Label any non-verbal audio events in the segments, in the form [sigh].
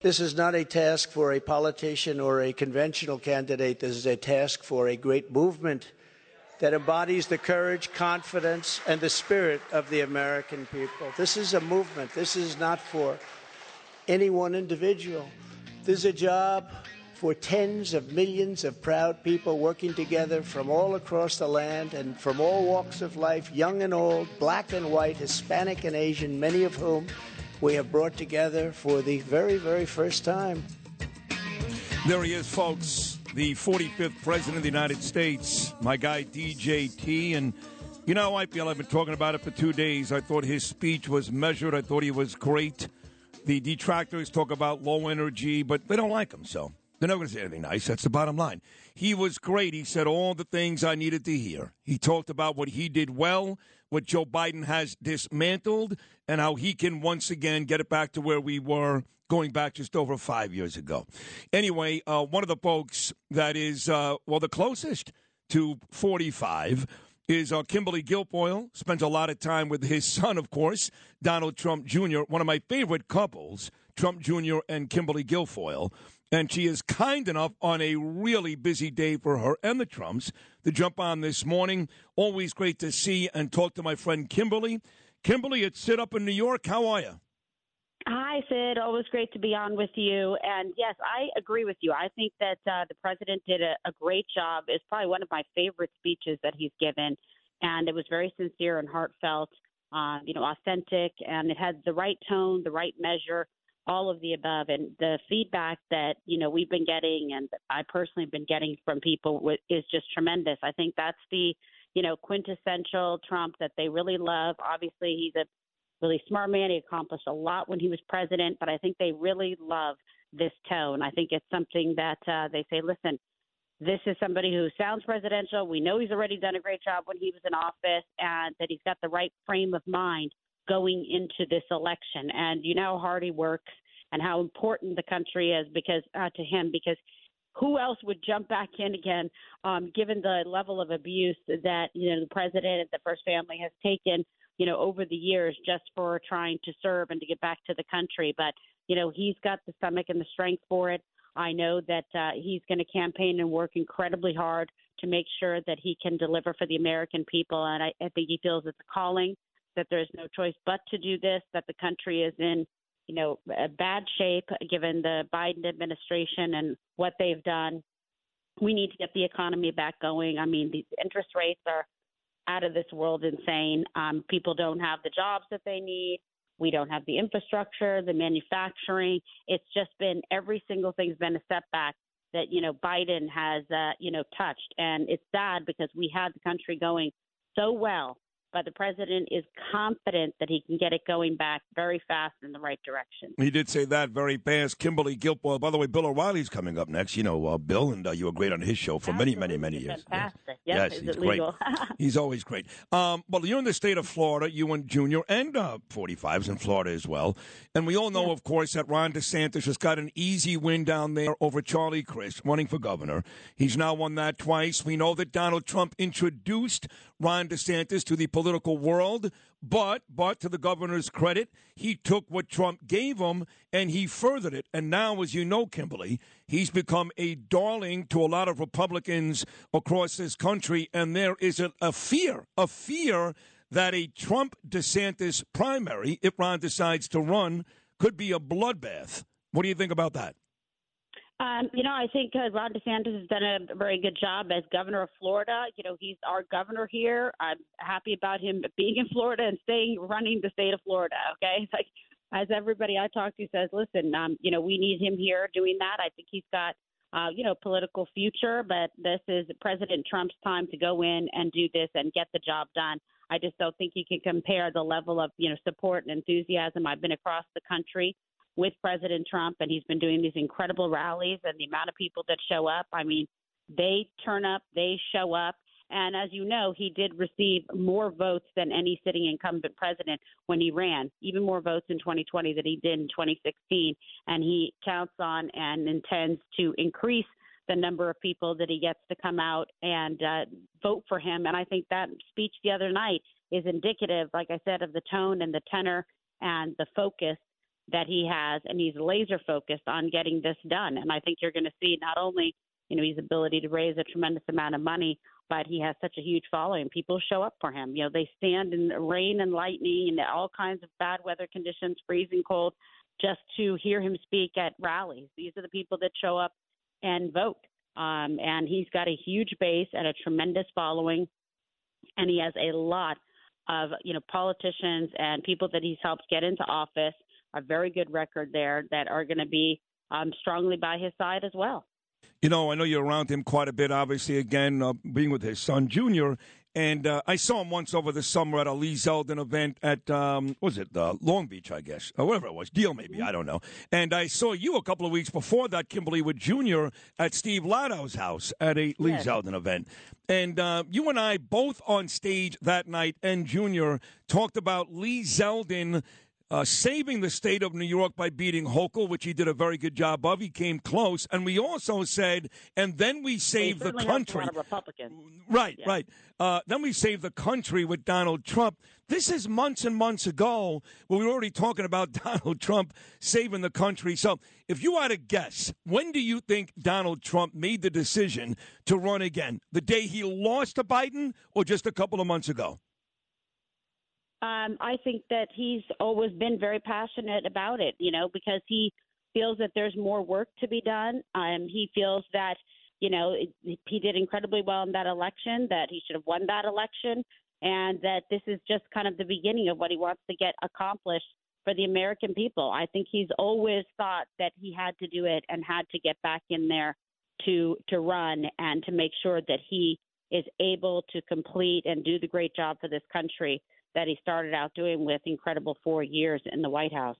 This is not a task for a politician or a conventional candidate. This is a task for a great movement that embodies the courage, confidence, and the spirit of the American people. This is a movement. This is not for any one individual. This is a job for tens of millions of proud people working together from all across the land and from all walks of life, young and old, black and white, Hispanic and Asian, many of whom we have brought together for the very, very first time. There he is, folks, the 45th President of the United States, my guy DJT. And you know I feel? I've been talking about it for two days. I thought his speech was measured, I thought he was great. The detractors talk about low energy, but they don't like him, so they're never going to say anything nice. That's the bottom line. He was great. He said all the things I needed to hear. He talked about what he did well, what Joe Biden has dismantled, and how he can once again get it back to where we were going back just over five years ago. Anyway, uh, one of the folks that is, uh, well, the closest to 45 is uh, Kimberly Guilfoyle. Spends a lot of time with his son, of course, Donald Trump Jr., one of my favorite couples, Trump Jr. and Kimberly Guilfoyle. And she is kind enough on a really busy day for her and the Trumps to jump on this morning. Always great to see and talk to my friend Kimberly. Kimberly, it's Sid up in New York. How are you? Hi, Sid. Always great to be on with you. And yes, I agree with you. I think that uh, the president did a, a great job. It's probably one of my favorite speeches that he's given. And it was very sincere and heartfelt, uh, you know, authentic, and it had the right tone, the right measure all of the above. And the feedback that, you know, we've been getting and I personally have been getting from people is just tremendous. I think that's the, you know, quintessential Trump that they really love. Obviously, he's a really smart man. He accomplished a lot when he was president, but I think they really love this tone. I think it's something that uh, they say, listen, this is somebody who sounds presidential. We know he's already done a great job when he was in office and that he's got the right frame of mind going into this election. And you know how hard he works and how important the country is because uh, to him because who else would jump back in again, um, given the level of abuse that you know the president and the first family has taken, you know, over the years just for trying to serve and to get back to the country. But you know, he's got the stomach and the strength for it. I know that uh, he's going to campaign and work incredibly hard to make sure that he can deliver for the American people. And I, I think he feels it's a calling that there's no choice but to do this, that the country is in, you know, a bad shape given the Biden administration and what they've done. We need to get the economy back going. I mean, these interest rates are out of this world insane. Um, people don't have the jobs that they need. We don't have the infrastructure, the manufacturing. It's just been every single thing's been a setback that you know Biden has uh, you know touched, and it's sad because we had the country going so well but the president is confident that he can get it going back very fast in the right direction. He did say that very fast. Kimberly Guilfoyle. By the way, Bill O'Reilly's coming up next. You know, uh, Bill, and uh, you were great on his show for Absolutely. many, many, many years. Fantastic. Yes, yes, yes he's great. [laughs] he's always great. Um, well, you're in the state of Florida, you and Junior, and uh, 45's in Florida as well. And we all know, yeah. of course, that Ron DeSantis has got an easy win down there over Charlie Crist, running for governor. He's now won that twice. We know that Donald Trump introduced Ron DeSantis to the political world. But, but to the governor's credit, he took what Trump gave him and he furthered it. And now, as you know, Kimberly, he's become a darling to a lot of Republicans across this country. And there is a, a fear, a fear that a Trump DeSantis primary, if Ron decides to run, could be a bloodbath. What do you think about that? Um, you know, I think uh, Ron DeSantis has done a very good job as governor of Florida. You know, he's our governor here. I'm happy about him being in Florida and staying running the state of Florida. Okay, it's like as everybody I talk to says, listen, um, you know, we need him here doing that. I think he's got, uh, you know, political future, but this is President Trump's time to go in and do this and get the job done. I just don't think you can compare the level of you know support and enthusiasm I've been across the country with President Trump, and he's been doing these incredible rallies and the amount of people that show up. I mean, they turn up, they show up. And as you know, he did receive more votes than any sitting incumbent president when he ran, even more votes in 2020 than he did in 2016. And he counts on and intends to increase the number of people that he gets to come out and uh, vote for him. And I think that speech the other night is indicative, like I said, of the tone and the tenor and the focus that he has, and he's laser focused on getting this done. And I think you're going to see not only you know his ability to raise a tremendous amount of money, but he has such a huge following. People show up for him. You know, they stand in rain and lightning and all kinds of bad weather conditions, freezing cold, just to hear him speak at rallies. These are the people that show up and vote. Um, and he's got a huge base and a tremendous following, and he has a lot of you know politicians and people that he's helped get into office. A very good record there that are going to be um, strongly by his side as well. You know, I know you're around him quite a bit, obviously, again, uh, being with his son, Junior. And uh, I saw him once over the summer at a Lee Zeldin event at, um, was it uh, Long Beach, I guess, or whatever it was, Deal maybe, I don't know. And I saw you a couple of weeks before that, Kimberly, with Junior at Steve Ladow's house at a Lee yes. Zeldin event. And uh, you and I both on stage that night and Junior talked about Lee Zeldin uh, saving the state of New York by beating Hochul, which he did a very good job of. He came close, and we also said, and then we saved the country. Right, yeah. right. Uh, then we saved the country with Donald Trump. This is months and months ago we were already talking about [laughs] Donald Trump saving the country. So, if you had to guess, when do you think Donald Trump made the decision to run again? The day he lost to Biden, or just a couple of months ago? Um, I think that he's always been very passionate about it, you know, because he feels that there's more work to be done. Um, he feels that, you know, it, he did incredibly well in that election, that he should have won that election, and that this is just kind of the beginning of what he wants to get accomplished for the American people. I think he's always thought that he had to do it and had to get back in there to to run and to make sure that he is able to complete and do the great job for this country that he started out doing with incredible four years in the White House.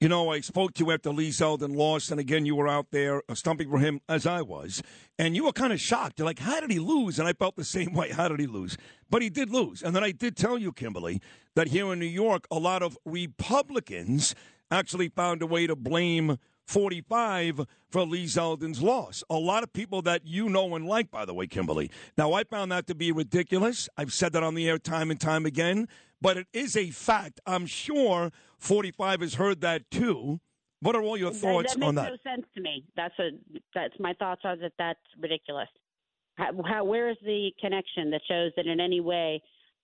You know, I spoke to you after Lee Zeldin lost, and again, you were out there uh, stumping for him as I was, and you were kind of shocked. You're like, how did he lose? And I felt the same [laughs] way. How did he lose? But he did lose. And then I did tell you, Kimberly, that here in New York, a lot of Republicans actually found a way to blame 45 for Lee Zeldin's loss. A lot of people that you know and like, by the way, Kimberly. Now, I found that to be ridiculous. I've said that on the air time and time again, but it is a fact. I'm sure 45 has heard that too. What are all your thoughts that, that on that? Makes no sense to me. That's a that's my thoughts are that that's ridiculous. How, how where is the connection that shows that in any way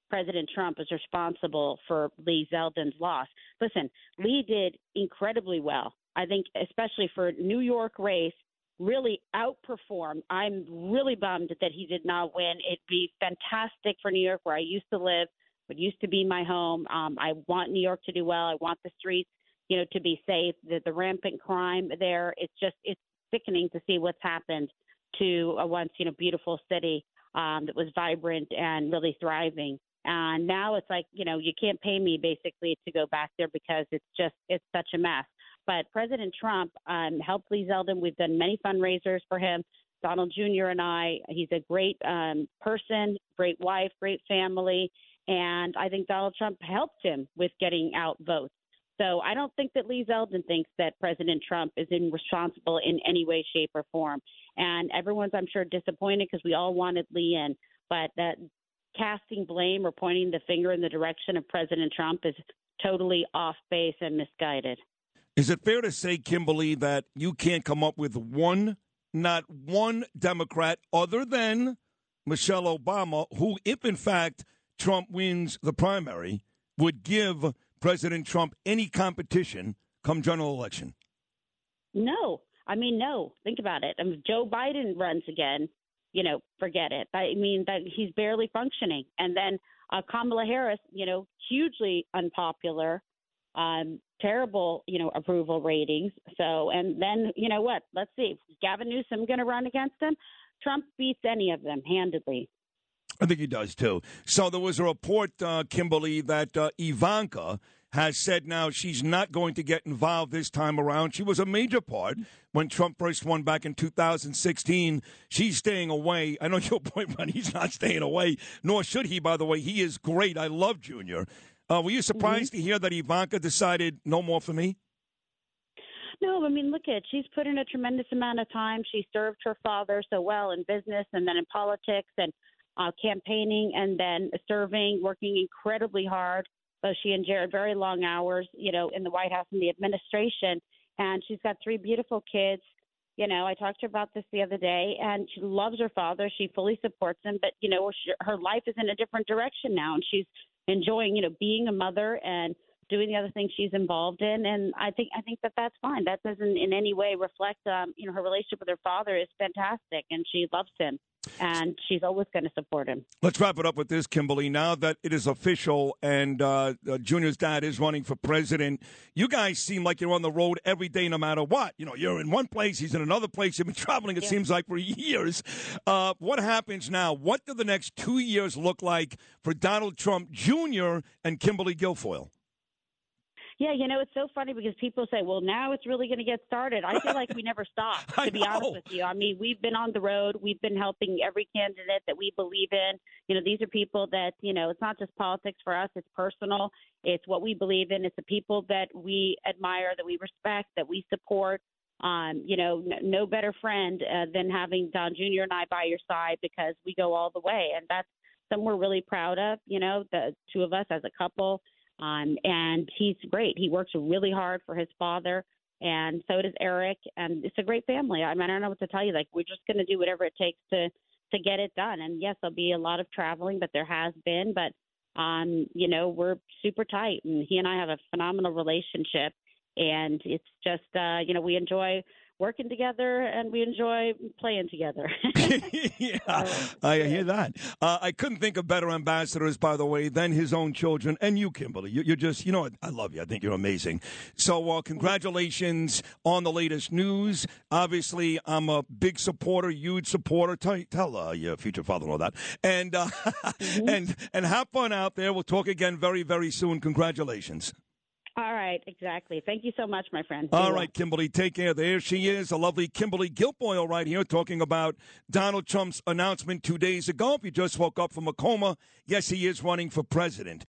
President Trump is responsible for Lee Zeldin's loss? Listen, Lee did incredibly well I think, especially for New York race, really outperformed. I'm really bummed that he did not win. It'd be fantastic for New York, where I used to live, what used to be my home. Um, I want New York to do well. I want the streets, you know, to be safe. The, the rampant crime there, it's just it's sickening to see what's happened to a once you know beautiful city um, that was vibrant and really thriving. And now it's like you know you can't pay me basically to go back there because it's just it's such a mess. But President Trump um, helped Lee Zeldin. We've done many fundraisers for him. Donald Jr. and I. He's a great um, person, great wife, great family, and I think Donald Trump helped him with getting out votes. So I don't think that Lee Zeldin thinks that President Trump is in responsible in any way, shape, or form. And everyone's, I'm sure, disappointed because we all wanted Lee in. But that casting blame or pointing the finger in the direction of President Trump is totally off base and misguided. Is it fair to say, Kimberly, that you can't come up with one, not one Democrat other than Michelle Obama, who, if in fact Trump wins the primary, would give President Trump any competition come general election? No. I mean, no. Think about it. I mean, Joe Biden runs again, you know, forget it. I mean, that he's barely functioning. And then uh, Kamala Harris, you know, hugely unpopular um, terrible, you know, approval ratings. So, and then, you know what? Let's see. Gavin Newsom going to run against him? Trump beats any of them handedly. I think he does too. So there was a report, uh, Kimberly, that uh, Ivanka has said now she's not going to get involved this time around. She was a major part when Trump first won back in 2016. She's staying away. I know [laughs] your boyfriend, he's not staying away, nor should he, by the way. He is great. I love Junior. Uh, were you surprised mm-hmm. to hear that Ivanka decided no more for me? No, I mean, look at she's put in a tremendous amount of time. She served her father so well in business and then in politics and uh, campaigning and then serving, working incredibly hard. both she and Jared, very long hours, you know, in the White House and the administration. And she's got three beautiful kids. You know, I talked to her about this the other day, and she loves her father. She fully supports him, but you know, she, her life is in a different direction now, and she's enjoying, you know, being a mother and doing the other things she's involved in. And i think i think that that's fine. That doesn't in any way reflect um you know her relationship with her father is fantastic and she loves him and she's always going to support him. Let's wrap it up with this, Kimberly. Now that it is official and uh, uh, Junior's dad is running for president, you guys seem like you're on the road every day, no matter what. You know, you're in one place, he's in another place. You've been traveling, it yeah. seems like, for [laughs] years. Uh, what happens now? What do the next two years look like for Donald Trump Jr. and Kimberly Guilfoyle? Yeah, you know, it's so funny because people say, well, now it's really going to get started. I feel like we never stop, [laughs] to be honest with you. I mean, we've been on the road. We've been helping every candidate that we believe in. You know, these are people that, you know, it's not just politics for us, it's personal. It's what we believe in. It's the people that we admire, that we respect, that we support. Um, you know, no, no better friend uh, than having Don Jr. and I by your side because we go all the way. And that's something we're really proud of, you know, the two of us as a couple um, and he's great. He works really hard for his father, and so does Eric. And it's a great family. I mean, I don't know what to tell you. Like, we're just going to do whatever it takes to to get it done. And yes, there'll be a lot of traveling, but there has been. But um, you know, we're super tight, and he and I have a phenomenal relationship. And it's just, uh, you know, we enjoy working together and we enjoy playing together. [laughs] [laughs] yeah, I hear that. Uh, I couldn't think of better ambassadors, by the way, than his own children and you, Kimberly. You, are just, you know, I love you. I think you're amazing. So, uh, congratulations on the latest news. Obviously, I'm a big supporter, huge supporter. Tell, tell uh, your future father-in-law that. And uh, [laughs] mm-hmm. and and have fun out there. We'll talk again very, very soon. Congratulations. All right, exactly. Thank you so much, my friend. All right, Kimberly, take care. There she is, a lovely Kimberly Guilfoyle right here talking about Donald Trump's announcement two days ago. If you just woke up from a coma, yes, he is running for president.